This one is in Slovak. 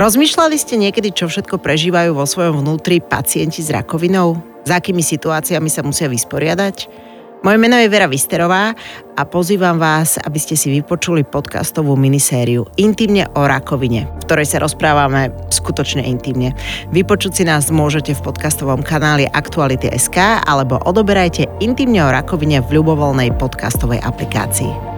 Rozmýšľali ste niekedy, čo všetko prežívajú vo svojom vnútri pacienti s rakovinou? S akými situáciami sa musia vysporiadať? Moje meno je Vera Visterová a pozývam vás, aby ste si vypočuli podcastovú minisériu Intimne o rakovine, v ktorej sa rozprávame skutočne intimne. Vypočuť si nás môžete v podcastovom kanáli Aktuality.sk alebo odoberajte Intimne o rakovine v ľubovoľnej podcastovej aplikácii.